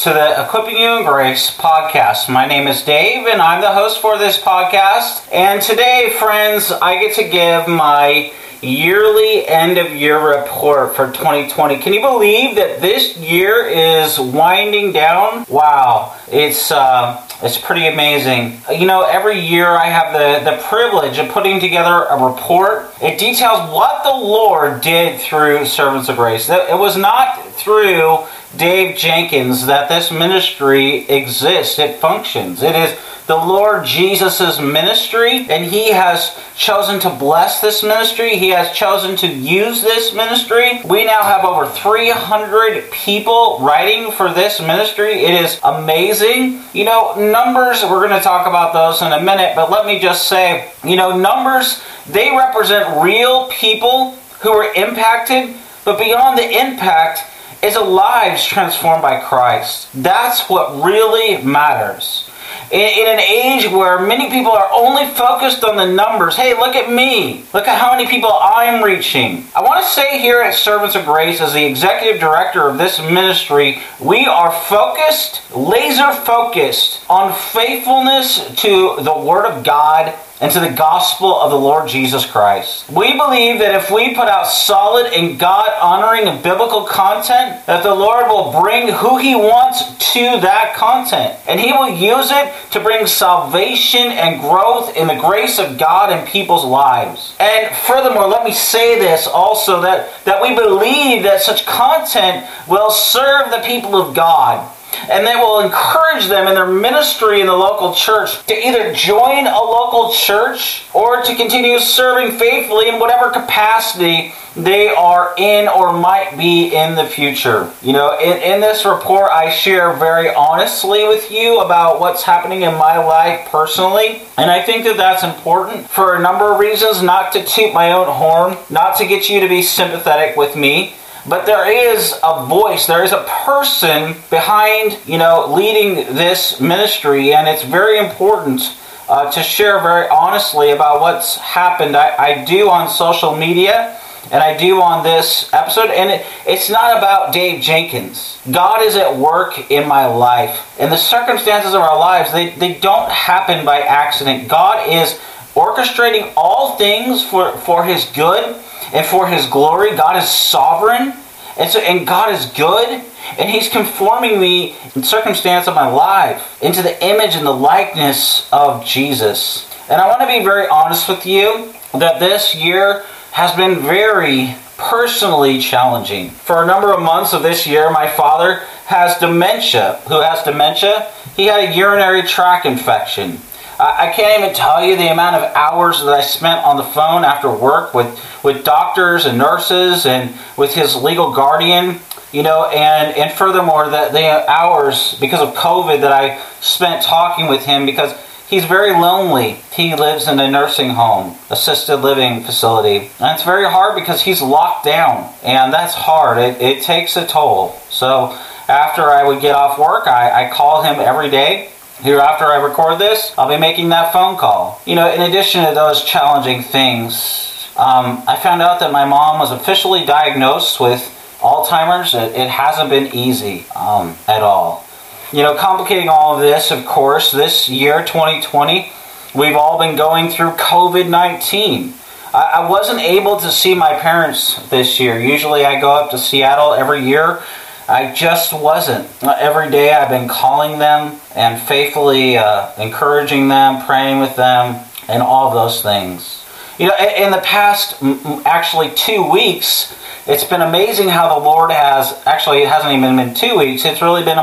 To the Equipping You in Grace podcast. My name is Dave, and I'm the host for this podcast. And today, friends, I get to give my yearly end of year report for 2020. Can you believe that this year is winding down? Wow, it's uh, it's pretty amazing. You know, every year I have the, the privilege of putting together a report. It details what the Lord did through Servants of Grace. It was not through Dave Jenkins that this ministry exists, it functions. It is the Lord Jesus' ministry, and He has chosen to bless this ministry. He has chosen to use this ministry. We now have over 300 people writing for this ministry. It is amazing. You know, numbers, we're going to talk about those in a minute, but let me just say, you know, numbers, they represent real people who are impacted, but beyond the impact, is a lives transformed by Christ. That's what really matters. In, in, an age where many people are only focused on the numbers, hey, look at me. Look at how many people I'm reaching. I want to say here at Servants of Grace, as the executive director of this ministry, we are focused, laser focused on faithfulness to the Word of God and to the gospel of the Lord Jesus Christ. We believe that if we put out solid and God honoring and biblical content, that the Lord will bring who He wants to that content. And He will use it to bring salvation and growth in the grace of God in people's lives. And furthermore, let me say this also that, that we believe that such content will serve the people of God and they will encourage them in their ministry in the local church to either join a local church or to continue serving faithfully in whatever capacity they are in or might be in the future. You know, in, in this report, I share very honestly with you about what's happening in my life personally. And I think that that's important for a number of reasons, not to toot my own horn, not to get you to be sympathetic with me, but there is a voice, there is a person behind, you know, leading this ministry, and it's very important uh, to share very honestly about what's happened. I, I, do on social media, and I do on this episode, and it, it's not about Dave Jenkins. God is at work in my life, and the circumstances of our lives, they, they don't happen by accident. God is orchestrating all things for, for His good and for his glory. God is sovereign. And, so, and God is good. And he's conforming me in circumstance of my life into the image and the likeness of Jesus. And I want to be very honest with you that this year has been very personally challenging. For a number of months of this year, my father has dementia. Who has dementia? He had a urinary tract infection. I can't even tell you the amount of hours that I spent on the phone after work with, with doctors and nurses and with his legal guardian, you know, and, and furthermore, the, the hours because of COVID that I spent talking with him because he's very lonely. He lives in a nursing home, assisted living facility. And it's very hard because he's locked down, and that's hard. It, it takes a toll. So after I would get off work, I, I call him every day here, after I record this, I'll be making that phone call. You know, in addition to those challenging things, um, I found out that my mom was officially diagnosed with Alzheimer's. It, it hasn't been easy um, at all. You know, complicating all of this, of course, this year, 2020, we've all been going through COVID 19. I, I wasn't able to see my parents this year. Usually I go up to Seattle every year I just wasn't. Every day I've been calling them and faithfully uh, encouraging them, praying with them, and all those things. You know, in the past, actually two weeks, it's been amazing how the Lord has. Actually, it hasn't even been two weeks. It's really been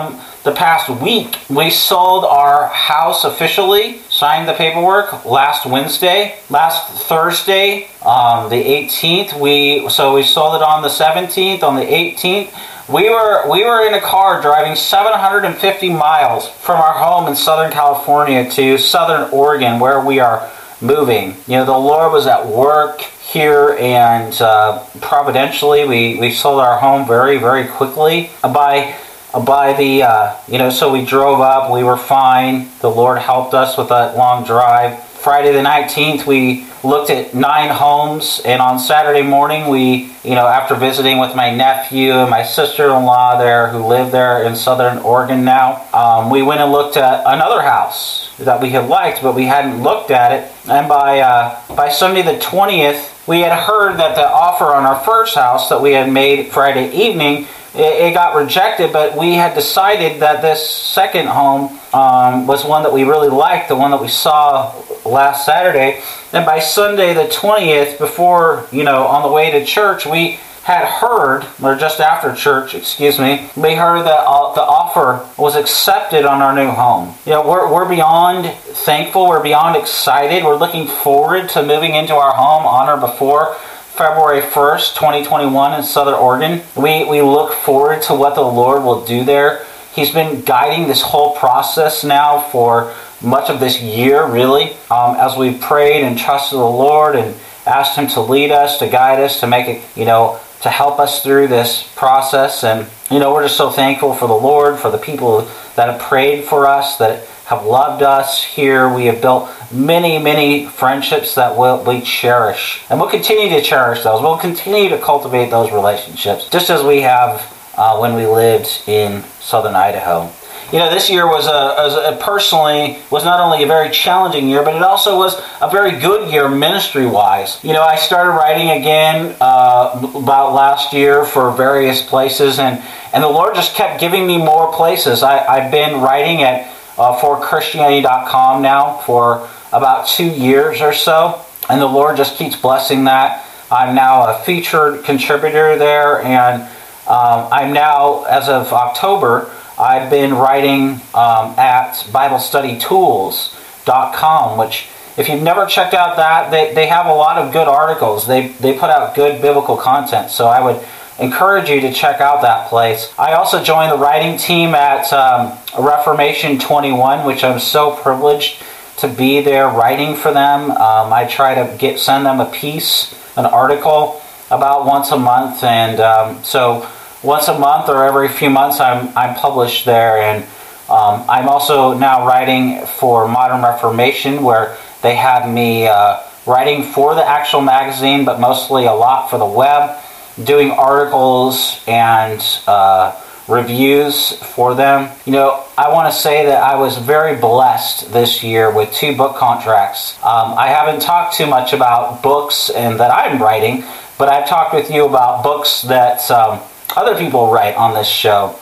the past week. We sold our house officially signed the paperwork last Wednesday. Last Thursday, um, the 18th, we so we sold it on the 17th. On the 18th, we were we were in a car driving 750 miles from our home in Southern California to Southern Oregon, where we are moving. You know, the Lord was at work here, and uh, providentially, we we sold our home very very quickly by by the uh, you know so we drove up we were fine the lord helped us with that long drive. Friday the 19th we looked at nine homes and on saturday morning we you know after visiting with my nephew and my sister-in-law there who live there in southern oregon now um, we went and looked at another house that we had liked but we hadn't looked at it. And by uh, by sunday the 20th we had heard that the offer on our first house that we had made friday evening it, it got rejected, but we had decided that this second home um, was one that we really liked, the one that we saw last Saturday. And by Sunday the 20th, before, you know, on the way to church, we had heard, or just after church, excuse me, we heard that uh, the offer was accepted on our new home. You know, we're, we're beyond thankful, we're beyond excited, we're looking forward to moving into our home on or before February 1st, 2021 in Southern Oregon. We, we look forward to what the Lord will do there. He's been guiding this whole process now for much of this year, really, um, as we prayed and trusted the Lord and asked Him to lead us, to guide us, to make it, you know, to help us through this process. And, you know, we're just so thankful for the Lord, for the people that have prayed for us, that have loved us here. We have built many, many friendships that we'll, we cherish. And we'll continue to cherish those. We'll continue to cultivate those relationships, just as we have uh, when we lived in southern Idaho. You know, this year was a, a, personally was not only a very challenging year, but it also was a very good year ministry wise. You know, I started writing again uh, about last year for various places, and and the Lord just kept giving me more places. I, I've been writing at uh, for Christianity.com now for about two years or so, and the Lord just keeps blessing that. I'm now a featured contributor there, and um, I'm now, as of October, I've been writing um, at BibleStudyTools.com, which if you've never checked out that, they, they have a lot of good articles. They, they put out good biblical content. So I would encourage you to check out that place. I also joined the writing team at um, Reformation 21, which I'm so privileged to be there writing for them. Um, I try to get send them a piece, an article about once a month, and um, so once a month or every few months, I'm I'm published there, and um, I'm also now writing for Modern Reformation, where they have me uh, writing for the actual magazine, but mostly a lot for the web doing articles and uh, reviews for them. You know, I want to say that I was very blessed this year with two book contracts. Um, I haven't talked too much about books and that I'm writing, but I've talked with you about books that um, other people write on this show.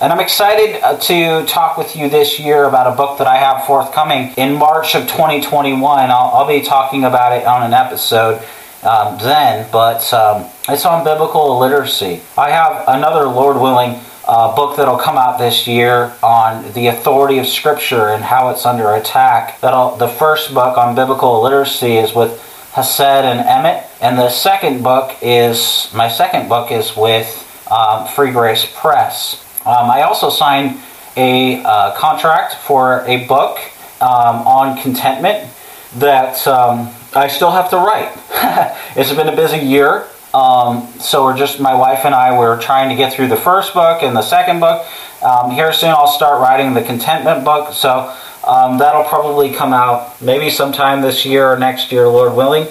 And I'm excited uh, to talk with you this year about a book that I have forthcoming in March of 2021. I'll, I'll be talking about it on an episode um, then, but um, it's on biblical literacy. I have another, Lord willing, uh, book that'll come out this year on the authority of Scripture and how it's under attack. That'll the first book on biblical literacy is with Hesed and Emet, and the second book is my second book is with um, Free Grace Press. Um, I also signed a uh, contract for a book um, on contentment that um, I still have to write. it's been a busy year. Um, so we're just my wife and I were trying to get through the first book and the second book. Um, here soon I'll start writing the contentment book. So um, that'll probably come out maybe sometime this year or next year, Lord willing.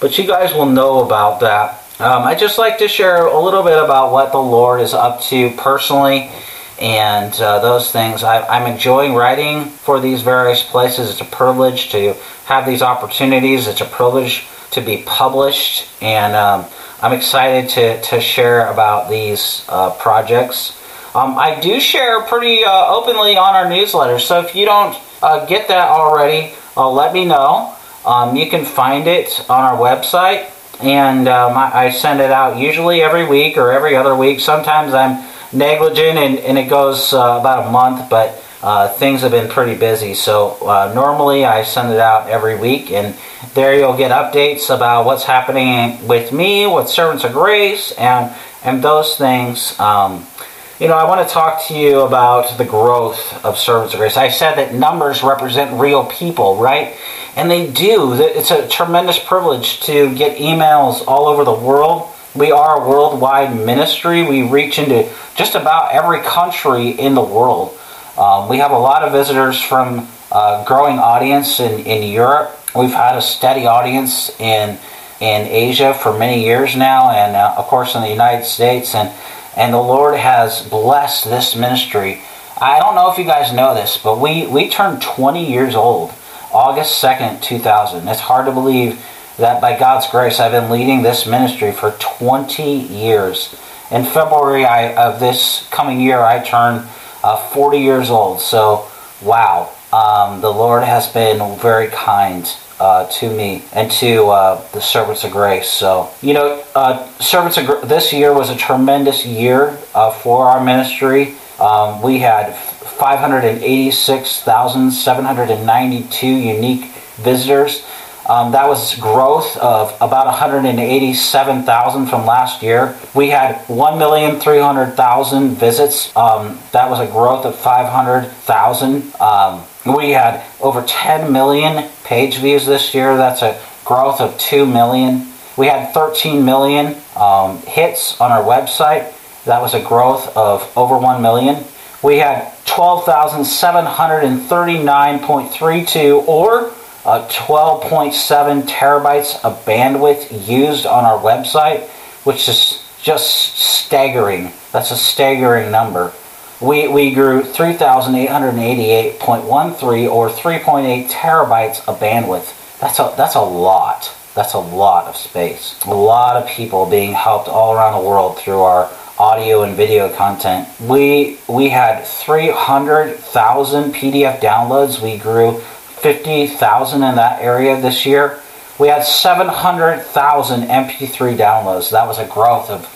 But you guys will know about that. Um, I just like to share a little bit about what the Lord is up to personally and uh, those things. I, am enjoying writing for these various places. It's a privilege to have these opportunities. It's a privilege to be published, and um, I'm excited to, to share about these uh, projects. Um, I do share pretty uh, openly on our newsletter, so if you don't uh, get that already, uh, let me know. Um, you can find it on our website, and um, I, send it out usually every week or every other week. Sometimes I'm negligent and, and it goes uh, about a month, but uh, things have been pretty busy. So uh, normally I send it out every week, and there you'll get updates about what's happening with me, with Servants of Grace, and and those things. Um, you know, I want to talk to you about the growth of Servants of Grace. I said that numbers represent real people, right? And they do. It's a tremendous privilege to get emails all over the world. We are a worldwide ministry. We reach into just about every country in the world. Um, we have a lot of visitors from a growing audience in, in Europe. We've had a steady audience in in Asia for many years now, and uh, of course in the United States. And and the Lord has blessed this ministry. I don't know if you guys know this, but we, we turned 20 years old August 2nd, 2000. It's hard to believe that by God's grace, I've been leading this ministry for 20 years. In February I, of this coming year, I turn uh, 40 years old. So, wow, um, the Lord has been very kind uh, to me and to uh, the servants of grace. So, you know, uh, servants of Gr- this year was a tremendous year uh, for our ministry. Um, we had 586,792 unique visitors. Um, that was growth of about 187,000 from last year. We had 1,300,000 visits. Um, that was a growth of 500,000. Um, we had over 10 million page views this year. That's a growth of 2 million. We had 13 million um, hits on our website. That was a growth of over 1 million. We had 12,739.32 or uh, 12.7 terabytes of bandwidth used on our website, which is just staggering. That's a staggering number. We, we grew 3,888.13 or 3.8 terabytes of bandwidth. That's a, that's a lot. That's a lot of space. A lot of people being helped all around the world through our audio and video content. We we had 300,000 PDF downloads. We grew 50,000 in that area this year. We had 700,000 MP3 downloads. That was a growth of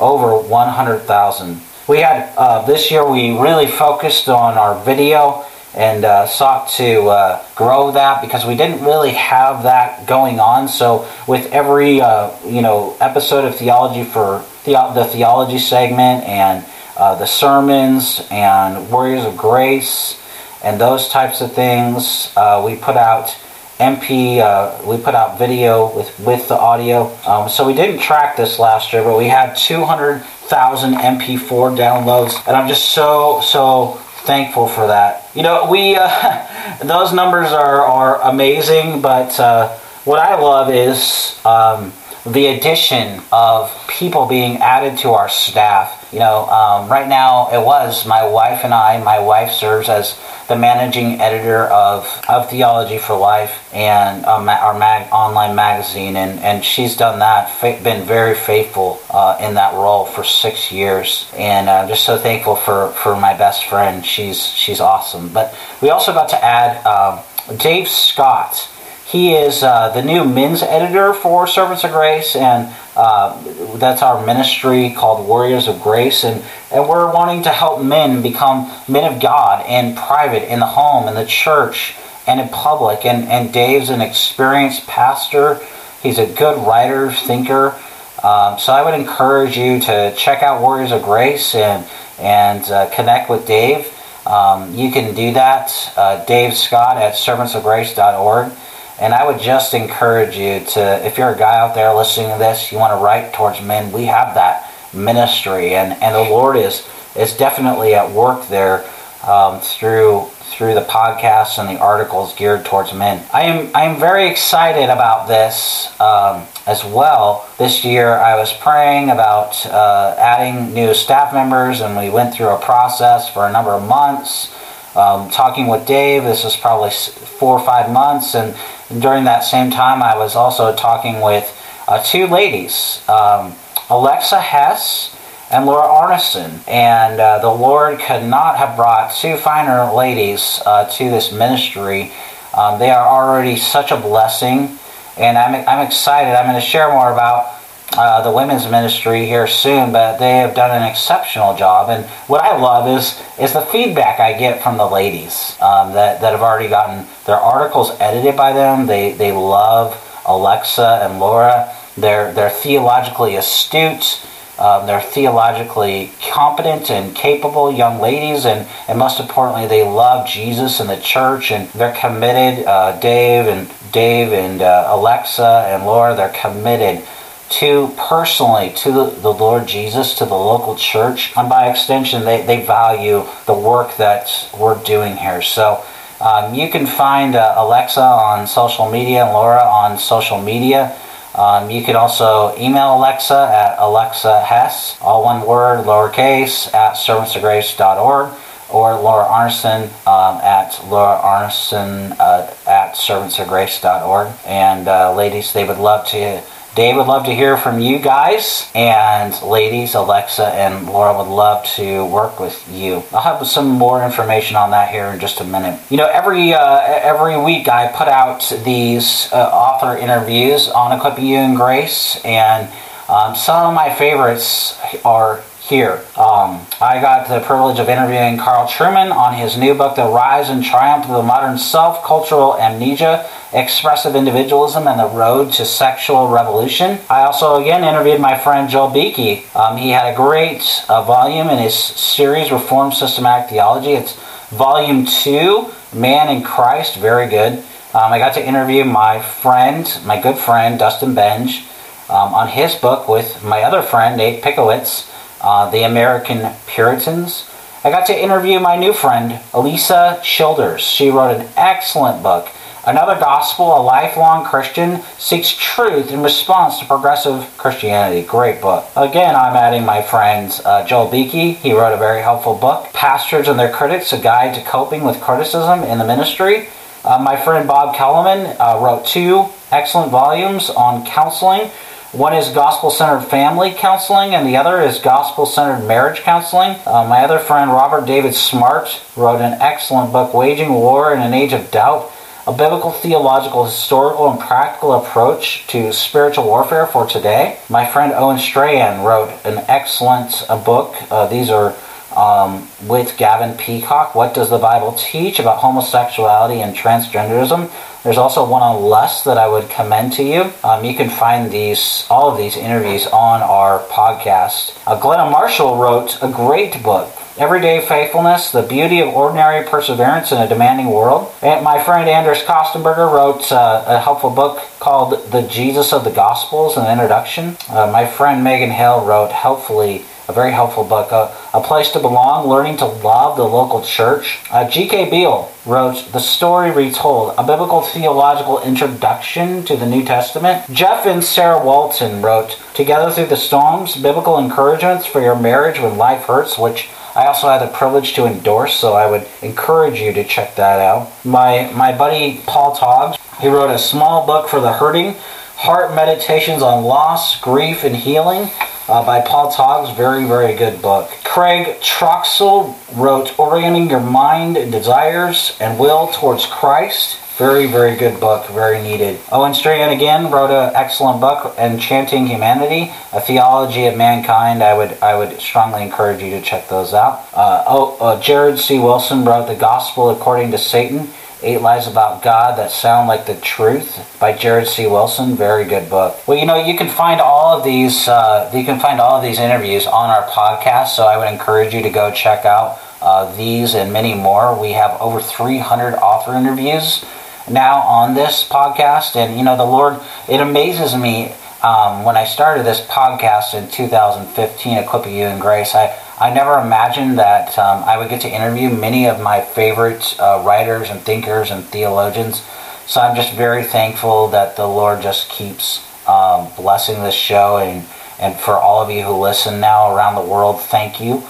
over 100,000. We had uh, this year we really focused on our video and uh, sought to uh, grow that because we didn't really have that going on. So with every uh, you know episode of theology for the, the theology segment and uh, the sermons and Warriors of Grace and those types of things. Uh, we put out MP, uh, we put out video with, with the audio. Um, so we didn't track this last year, but we had 200,000 MP4 downloads, and I'm just so, so thankful for that. You know, we, uh, those numbers are, are amazing, but uh, what I love is um, the addition of people being added to our staff. You know, um, right now it was my wife and I. My wife serves as the managing editor of, of Theology for Life and um, our mag, online magazine, and, and she's done that, fa- been very faithful uh, in that role for six years, and I'm just so thankful for, for my best friend. She's she's awesome. But we also got to add um, Dave Scott. He is uh, the new men's editor for Servants of Grace, and uh, that's our ministry called Warriors of Grace. And, and we're wanting to help men become men of God in private, in the home, in the church, and in public. And, and Dave's an experienced pastor, he's a good writer, thinker. Um, so I would encourage you to check out Warriors of Grace and, and uh, connect with Dave. Um, you can do that, uh, Dave Scott at servantsofgrace.org. And I would just encourage you to, if you're a guy out there listening to this, you want to write towards men, we have that ministry, and, and the Lord is is definitely at work there um, through through the podcasts and the articles geared towards men. I am I am very excited about this um, as well. This year, I was praying about uh, adding new staff members, and we went through a process for a number of months. Um, talking with Dave, this was probably four or five months, and during that same time, I was also talking with uh, two ladies, um, Alexa Hess and Laura Arneson. And uh, the Lord could not have brought two finer ladies uh, to this ministry. Um, they are already such a blessing, and I'm, I'm excited. I'm going to share more about uh, the women's ministry here soon, but they have done an exceptional job. And what I love is is the feedback I get from the ladies um, that, that have already gotten their articles edited by them. They they love Alexa and Laura. They're they're theologically astute. Um, they're theologically competent and capable young ladies, and, and most importantly, they love Jesus and the church, and they're committed. Uh, Dave and Dave and uh, Alexa and Laura, they're committed to personally to the Lord Jesus, to the local church, and by extension, they, they value the work that we're doing here. So um, you can find uh, Alexa on social media and Laura on social media. Um, you can also email Alexa at Alexa Hess, all one word, lowercase, at servantsofgrace.org, or Laura Arneson um, at Laura Arneson uh, at servantsofgrace.org. And uh, ladies, they would love to Dave would love to hear from you guys, and ladies, Alexa and Laura would love to work with you. I'll have some more information on that here in just a minute. You know, every uh, every week I put out these uh, author interviews on equipping you in grace, and um, some of my favorites are here. Um, I got the privilege of interviewing Carl Trueman on his new book, The Rise and Triumph of the Modern Self Cultural Amnesia Expressive Individualism and the Road to Sexual Revolution. I also again interviewed my friend Joel Beeke. Um, he had a great uh, volume in his series, Reform Systematic Theology. It's volume two, Man in Christ, very good. Um, I got to interview my friend, my good friend, Dustin Benge, um, on his book with my other friend, Nate Pickowicz uh, the American Puritans. I got to interview my new friend, Alisa Childers. She wrote an excellent book. Another Gospel, a lifelong Christian, seeks truth in response to progressive Christianity. Great book. Again, I'm adding my friend uh, Joel Beeke. He wrote a very helpful book, Pastors and Their Critics, A Guide to Coping with Criticism in the Ministry. Uh, my friend Bob Kellemen uh, wrote two excellent volumes on counseling. One is gospel centered family counseling, and the other is gospel centered marriage counseling. Uh, my other friend, Robert David Smart, wrote an excellent book, Waging War in an Age of Doubt A Biblical, Theological, Historical, and Practical Approach to Spiritual Warfare for Today. My friend Owen Strachan wrote an excellent uh, book. Uh, these are um, with Gavin Peacock. What does the Bible teach about homosexuality and transgenderism? There's also one on lust that I would commend to you. Um, you can find these all of these interviews on our podcast. Uh, Glenna Marshall wrote a great book. Everyday Faithfulness, The Beauty of Ordinary Perseverance in a Demanding World. And my friend Anders Kostenberger wrote uh, a helpful book called The Jesus of the Gospels, an introduction. Uh, my friend Megan Hale wrote helpfully a very helpful book, uh, A Place to Belong, Learning to Love the Local Church. Uh, G.K. Beale wrote The Story Retold, a biblical theological introduction to the New Testament. Jeff and Sarah Walton wrote Together Through the Storms, Biblical Encouragements for Your Marriage When Life Hurts, which I also had the privilege to endorse, so I would encourage you to check that out. My, my buddy Paul Togs, he wrote a small book for the hurting, Heart Meditations on Loss, Grief, and Healing uh, by Paul Togs. Very, very good book. Craig Troxel wrote Orienting Your Mind and Desires and Will Towards Christ. Very, very good book, very needed. Owen Strachan again wrote an excellent book, Enchanting Humanity, a theology of mankind. I would, I would strongly encourage you to check those out. Uh, oh, uh, Jared C. Wilson wrote The Gospel According to Satan Eight Lies About God That Sound Like the Truth by Jared C. Wilson. Very good book. Well, you know, you can find all of these. Uh, you can find all of these interviews on our podcast. So I would encourage you to go check out uh, these and many more. We have over 300 author interviews now on this podcast, and you know, the Lord. It amazes me um, when I started this podcast in 2015, equipping you in grace. I I never imagined that um, I would get to interview many of my favorite uh, writers and thinkers and theologians. So I'm just very thankful that the Lord just keeps um, blessing this show and, and for all of you who listen now around the world, thank you.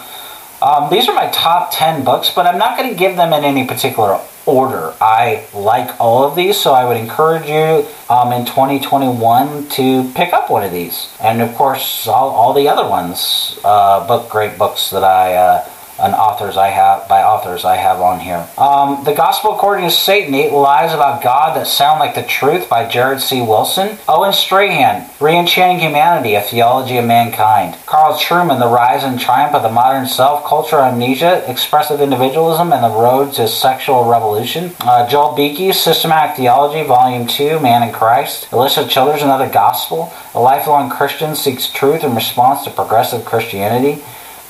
Um, these are my top 10 books, but I'm not going to give them in any particular order. I like all of these, so I would encourage you um, in 2021 to pick up one of these. And of course, all, all the other ones, uh, book great books that I uh, and authors I have by authors I have on here. Um, the Gospel According to Satan: Eight Lies About God That Sound Like the Truth by Jared C. Wilson. Owen Strachan: Reenchanting Humanity: A Theology of Mankind. Carl Trueman: The Rise and Triumph of the Modern Self, Culture, Amnesia, Expressive Individualism, and the Road to Sexual Revolution. Uh, Joel Beeke: Systematic Theology, Volume Two: Man and Christ. Alisa Childers: Another Gospel. A lifelong Christian seeks truth in response to progressive Christianity.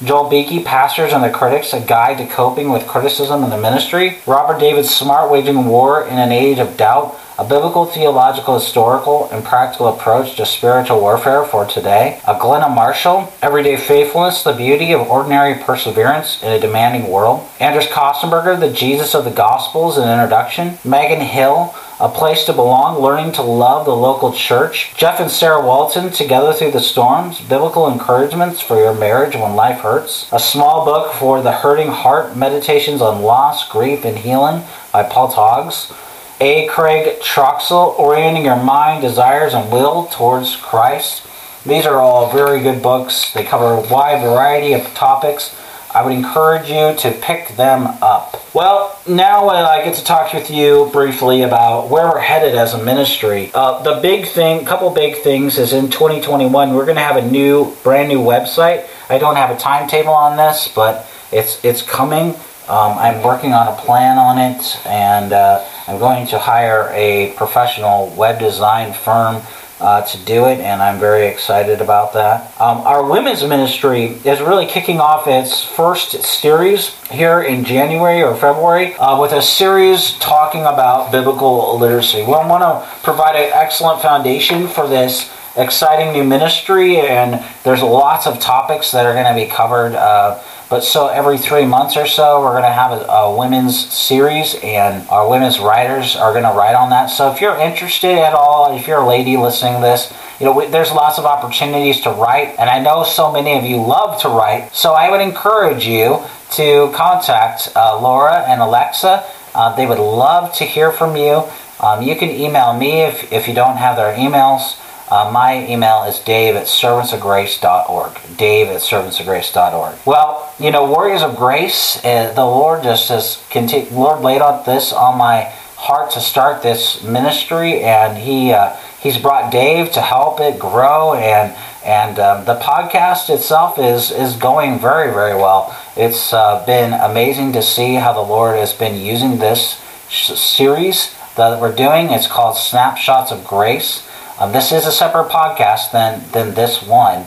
Joel Beeke, Pastors and the Critics, A Guide to Coping with Criticism in the Ministry. Robert David Smart, Waging War in an Age of Doubt, a biblical, theological, historical, and practical approach to spiritual warfare for today. A Glenna Marshall, Everyday Faithfulness, the Beauty of Ordinary Perseverance in a Demanding World. Anders Kostenberger, The Jesus of the Gospels, an Introduction. Megan Hill, a place to belong, learning to love the local church. Jeff and Sarah Walton, Together Through the Storms, biblical encouragements for your marriage when life hurts. A small book for the hurting heart, meditations on loss, grief, and healing by Paul Toggs. A. Craig Troxel, Orienting Your Mind, Desires, and Will Towards Christ. These are all very good books. They cover a wide variety of topics I would encourage you to pick them up. Well, now I get to talk with you briefly about where we're headed as a ministry. Uh, the big thing, couple big things, is in 2021 we're going to have a new, brand new website. I don't have a timetable on this, but it's it's coming. Um, I'm working on a plan on it, and uh, I'm going to hire a professional web design firm uh, to do it, and I'm very excited about that. Um, our women's ministry is really kicking off its first series here in January or February uh, with a series talking about biblical literacy. We want to provide an excellent foundation for this exciting new ministry, and there's lots of topics that are going to be covered. Uh, but so every three months or so, we're going to have a, a women's series, and our women's writers are going to write on that. So if you're interested at all, if you're a lady listening to this, you know, we, there's lots of opportunities to write, and I know so many of you love to write. So I would encourage you to contact uh, Laura and Alexa. Uh, they would love to hear from you. Um, you can email me if, if you don't have their emails. Uh, my email is dave at servantsofgrace.org. Dave at servantsofgrace.org. Well, you know, Warriors of Grace, uh, the Lord just has continued, Lord laid out this on my heart to start this ministry, and He uh, He's brought Dave to help it grow, and and um, the podcast itself is is going very very well. It's uh, been amazing to see how the Lord has been using this sh- series that we're doing. It's called Snapshots of Grace. Um, this is a separate podcast than than this one.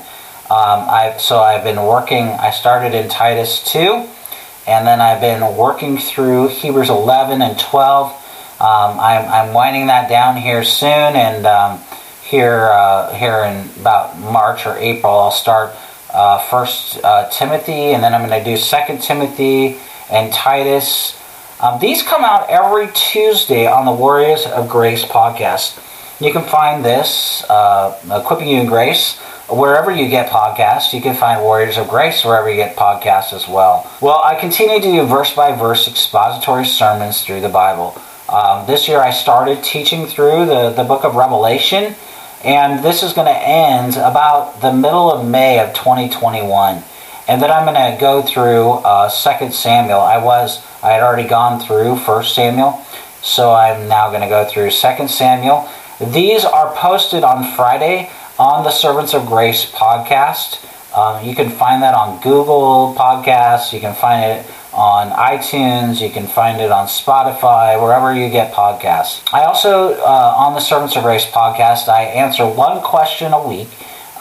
Um, I so I've been working. I started in Titus two, and then I've been working through Hebrews eleven and twelve. Um, I'm I'm winding that down here soon, and um, here uh, here in about March or April, I'll start uh, First uh, Timothy, and then I'm going to do Second Timothy and Titus. Um, these come out every Tuesday on the Warriors of Grace podcast. You can find this, uh, Equipping You in Grace, wherever you get podcasts. You can find Warriors of Grace wherever you get podcasts as well. Well, I continue to do verse by verse expository sermons through the Bible. Um, this year I started teaching through the, the book of Revelation, and this is going to end about the middle of May of 2021. And then I'm going to go through uh, 2 Samuel. I was I had already gone through 1 Samuel, so I'm now going to go through 2 Samuel. These are posted on Friday on the Servants of Grace podcast. Um, you can find that on Google Podcasts. You can find it on iTunes. You can find it on Spotify, wherever you get podcasts. I also, uh, on the Servants of Grace podcast, I answer one question a week.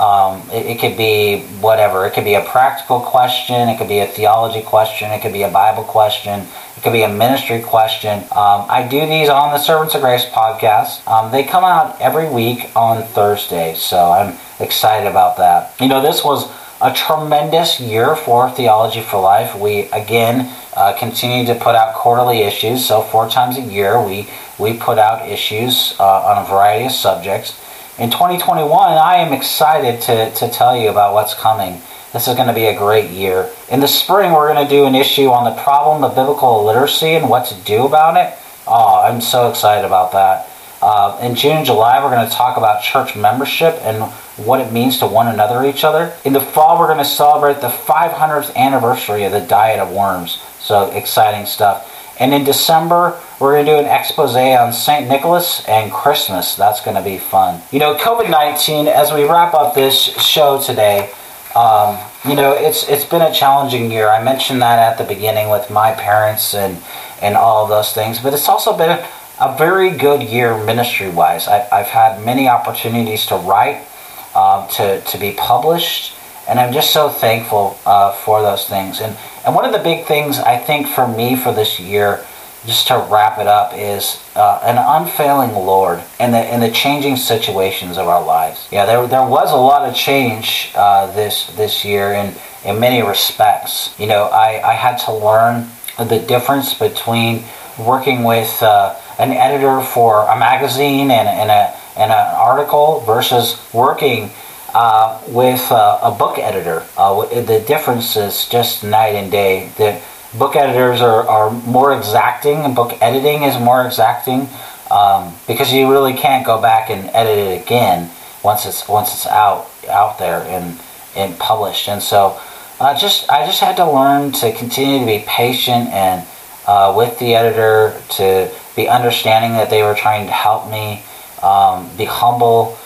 Um, it, it, could be whatever. It could be a practical question. It could be a theology question. It could be a Bible question. It could be a ministry question. Um, I do these on the Servants of Grace podcast. Um, they come out every week on Thursday, so I'm excited about that. You know, this was a tremendous year for Theology for Life. We again uh, continue to put out quarterly issues, so four times a year we we put out issues uh, on a variety of subjects. In 2021, I am excited to, to tell you about what's coming. This is going to be a great year. In the spring, we're going to do an issue on the problem of biblical illiteracy and what to do about it. Oh, I'm so excited about that. Uh, in June and July, we're going to talk about church membership and what it means to one another each other. In the fall, we're going to celebrate the 500th anniversary of the Diet of Worms. So exciting stuff. And in December, we're going to do an expose on St. Nicholas and Christmas. That's going to be fun. You know, COVID 19, as we wrap up this show today, um, you know, it's it's been a challenging year. I mentioned that at the beginning with my parents and and all of those things, but it's also been a very good year ministry wise. I've had many opportunities to write, um, to to be published, and I'm just so thankful uh, for those things. And and one of the big things I think for me for this year, just to wrap it up, is uh, an unfailing Lord in the in the changing situations of our lives. Yeah, there there was a lot of change uh, this this year in in many respects. You know, I I had to learn the difference between working with uh, an editor for a magazine and, and a and an article versus working uh, with uh, a book editor. Uh, the difference is just night and day. The book editors are, are more exacting, and book editing is more exacting um, because you really can't go back and edit it again once it's once it's out out there and and published. And so, uh, just I just had to learn to continue to be patient and uh, with the editor to be understanding that they were trying to help me, um, be humble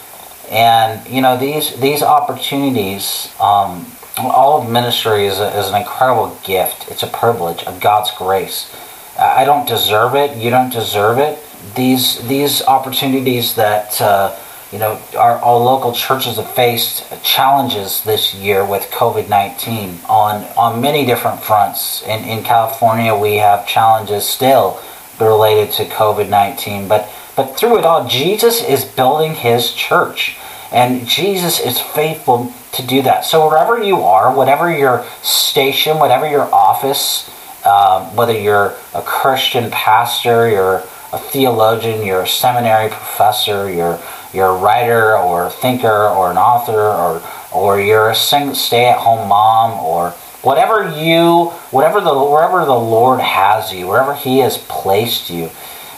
and you know these these opportunities, um, all of ministry is, a, is an incredible gift. It's a privilege of God's grace. I don't deserve it. You don't deserve it. These these opportunities that uh, you know our, our local churches have faced challenges this year with COVID nineteen on on many different fronts. In in California, we have challenges still related to COVID nineteen, but but through it all, Jesus is building his church. And Jesus is faithful to do that. So wherever you are, whatever your station, whatever your office, um, whether you're a Christian pastor, you're a theologian, you're a seminary professor, you're you're a writer or a thinker or an author or or you're a stay-at-home mom or whatever you whatever the wherever the Lord has you, wherever He has placed you,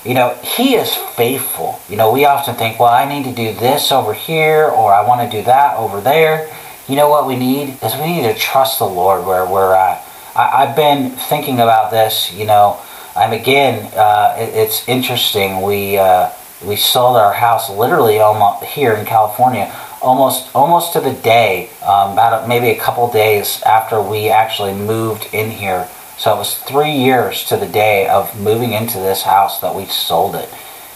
you know, He is faithful. You know, we often think, well, I need to do this over here, or I want to do that over there. You know what we need is we need to trust the Lord where we're at. I, have been thinking about this. You know, I'm again. Uh, it, it's interesting. We uh, we sold our house literally almost here in California, almost almost to the day. Um, about maybe a couple days after we actually moved in here so it was three years to the day of moving into this house that we sold it.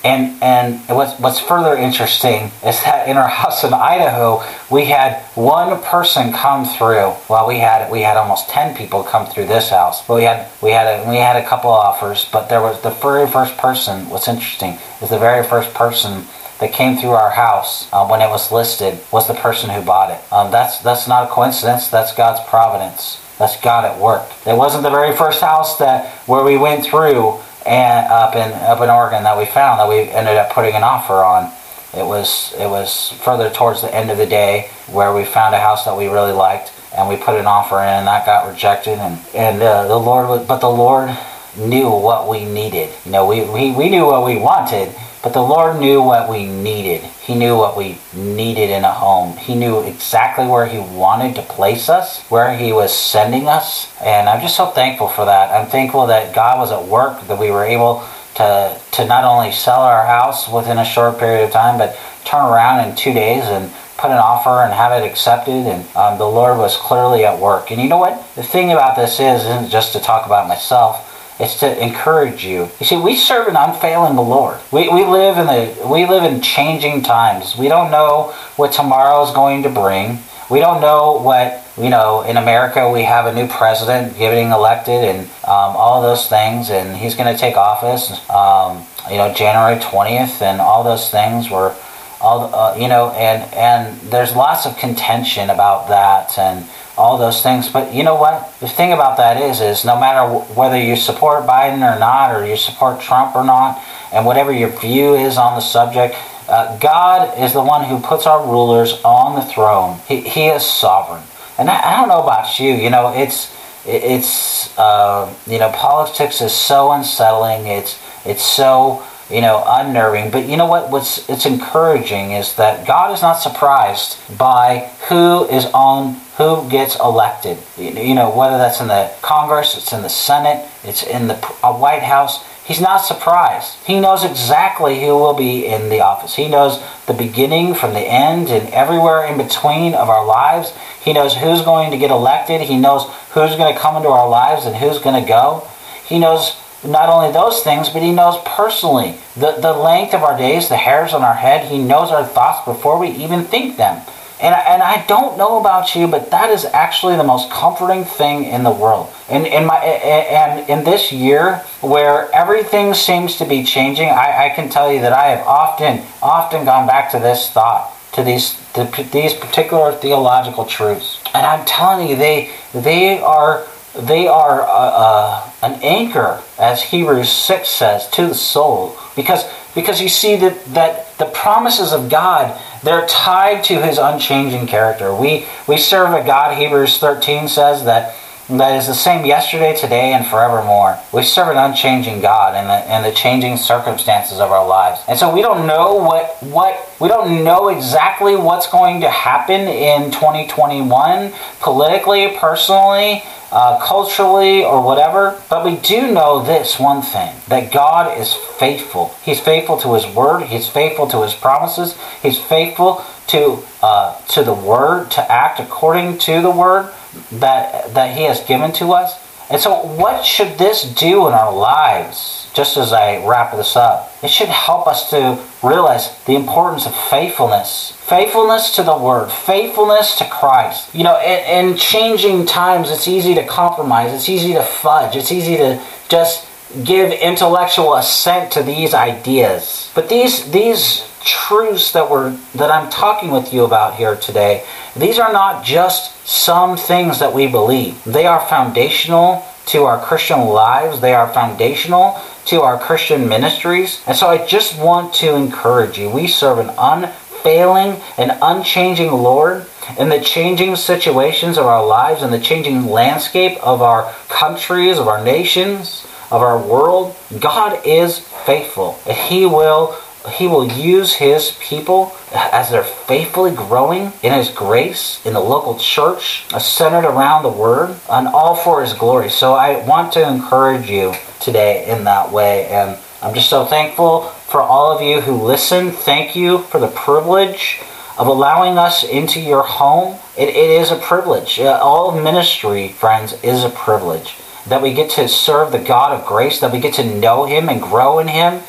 And and what's what's further interesting is that in our house in Idaho, we had one person come through. Well, we had we had almost ten people come through this house, but we had we had a, we had a couple offers. But there was the very first person. What's interesting is the very first person that came through our house uh, when it was listed was the person who bought it. Um, that's that's not a coincidence. That's God's providence. That's God at work. It wasn't the very first house that where we went through and up in up in Oregon that we found that we ended up putting an offer on. It was it was further towards the end of the day where we found a house that we really liked and we put an offer in and that got rejected and and uh, the Lord was, but the Lord knew what we needed. You know, we, we, we knew what we wanted, but the Lord knew what we needed. He knew what we needed in a home. He knew exactly where He wanted to place us, where He was sending us. And I'm just so thankful for that. I'm thankful that God was at work, that we were able to, to not only sell our house within a short period of time, but turn around in two days and put an offer and have it accepted. And um, the Lord was clearly at work. And you know what? The thing about this is, isn't just to talk about myself it's to encourage you. You see, we serve an unfailing Lord. We, we live in the we live in changing times. We don't know what tomorrow is going to bring. We don't know what you know. In America, we have a new president getting elected, and um, all those things, and he's going to take office. Um, you know, January twentieth, and all those things were all uh, you know, and and there's lots of contention about that, and all those things. But you know what? The thing about that is, is no matter whether you support Biden or not, or you support Trump or not, and whatever your view is on the subject, uh, God is the one who puts our rulers on the throne. He, he is sovereign. And I, I don't know about you. You know, it's it's uh, you know politics is so unsettling. It's it's so you know, unnerving. But you know what? What's it's encouraging is that God is not surprised by who is on who gets elected. You know, whether that's in the Congress, it's in the Senate, it's in the White House. He's not surprised. He knows exactly who will be in the office. He knows the beginning from the end and everywhere in between of our lives. He knows who's going to get elected. He knows who's going to come into our lives and who's going to go. He knows not only those things, but he knows personally the, the length of our days, the hairs on our head. He knows our thoughts before we even think them. And I, and I don't know about you, but that is actually the most comforting thing in the world. And in my and in this year where everything seems to be changing, I, I can tell you that I have often often gone back to this thought, to these to these particular theological truths. And I'm telling you, they they are they are uh, uh, an anchor, as Hebrews 6 says, to the soul. Because, because you see that, that the promises of God, they're tied to his unchanging character. We, we serve a God, Hebrews 13 says, that that is the same yesterday, today, and forevermore. We serve an unchanging God in the, in the changing circumstances of our lives. And so we don't know what, what we don't know exactly what's going to happen in 2021 politically, personally, uh, culturally, or whatever. But we do know this one thing that God is faithful. He's faithful to His word, He's faithful to His promises, He's faithful to, uh, to the word, to act according to the word that that He has given to us. And so, what should this do in our lives? Just as I wrap this up, it should help us to realize the importance of faithfulness. Faithfulness to the Word, faithfulness to Christ. You know, in, in changing times, it's easy to compromise, it's easy to fudge, it's easy to just give intellectual assent to these ideas. But these, these truths that we're that I'm talking with you about here today, these are not just some things that we believe. They are foundational to our Christian lives. They are foundational to our Christian ministries. And so I just want to encourage you. We serve an unfailing and unchanging Lord in the changing situations of our lives and the changing landscape of our countries, of our nations, of our world. God is faithful. He will he will use his people as they're faithfully growing in his grace in the local church, centered around the word, and all for his glory. So I want to encourage you today in that way. And I'm just so thankful for all of you who listen. Thank you for the privilege of allowing us into your home. it, it is a privilege. Uh, all ministry, friends, is a privilege. That we get to serve the God of grace, that we get to know Him and grow in Him,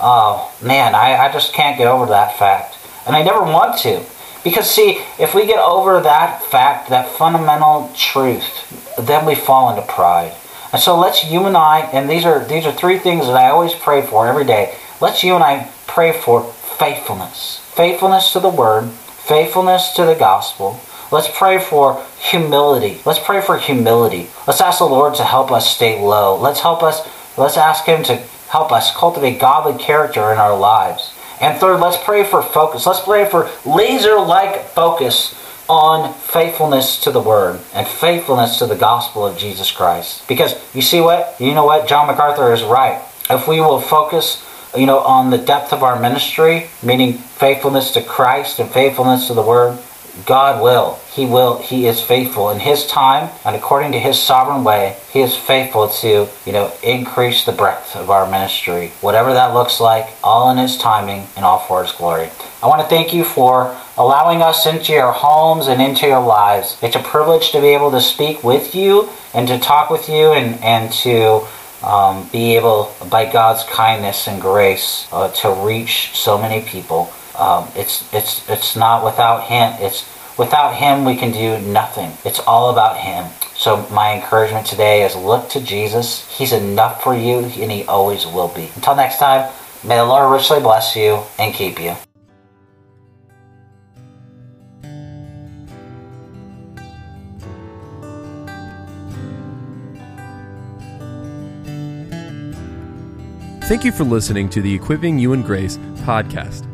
Oh, man, I, I just can't get over that fact. And I never want to. Because, see, if we get over that fact, that fundamental truth, then we fall into pride. And so let's you and I, and these are these are three things that I always pray for every day. Let's you and I pray for faithfulness. Faithfulness to the word, faithfulness to the gospel. Let's pray for humility. Let's pray for humility. Let's ask the Lord to help us stay low. Let's help us let's ask him to help us cultivate godly character in our lives. And third, let's pray for focus. Let's pray for laser like focus on faithfulness to the Word and faithfulness to the gospel of Jesus Christ. Because you see what? You know what? John MacArthur is right. If we will focus you know, on the depth of our ministry, meaning faithfulness to Christ and faithfulness to the Word, God will. He will. He is faithful in His time and according to His sovereign way. He is faithful to, you know, increase the breadth of our ministry, whatever that looks like, all in His timing and all for His glory. I want to thank you for allowing us into your homes and into your lives. It's a privilege to be able to speak with you and to talk with you and and to. Um, be able, by God's kindness and grace, uh, to reach so many people. Um, it's it's it's not without him. It's without him we can do nothing. It's all about him. So my encouragement today is look to Jesus. He's enough for you, and he always will be. Until next time, may the Lord richly bless you and keep you. Thank you for listening to the Equipping You in Grace podcast.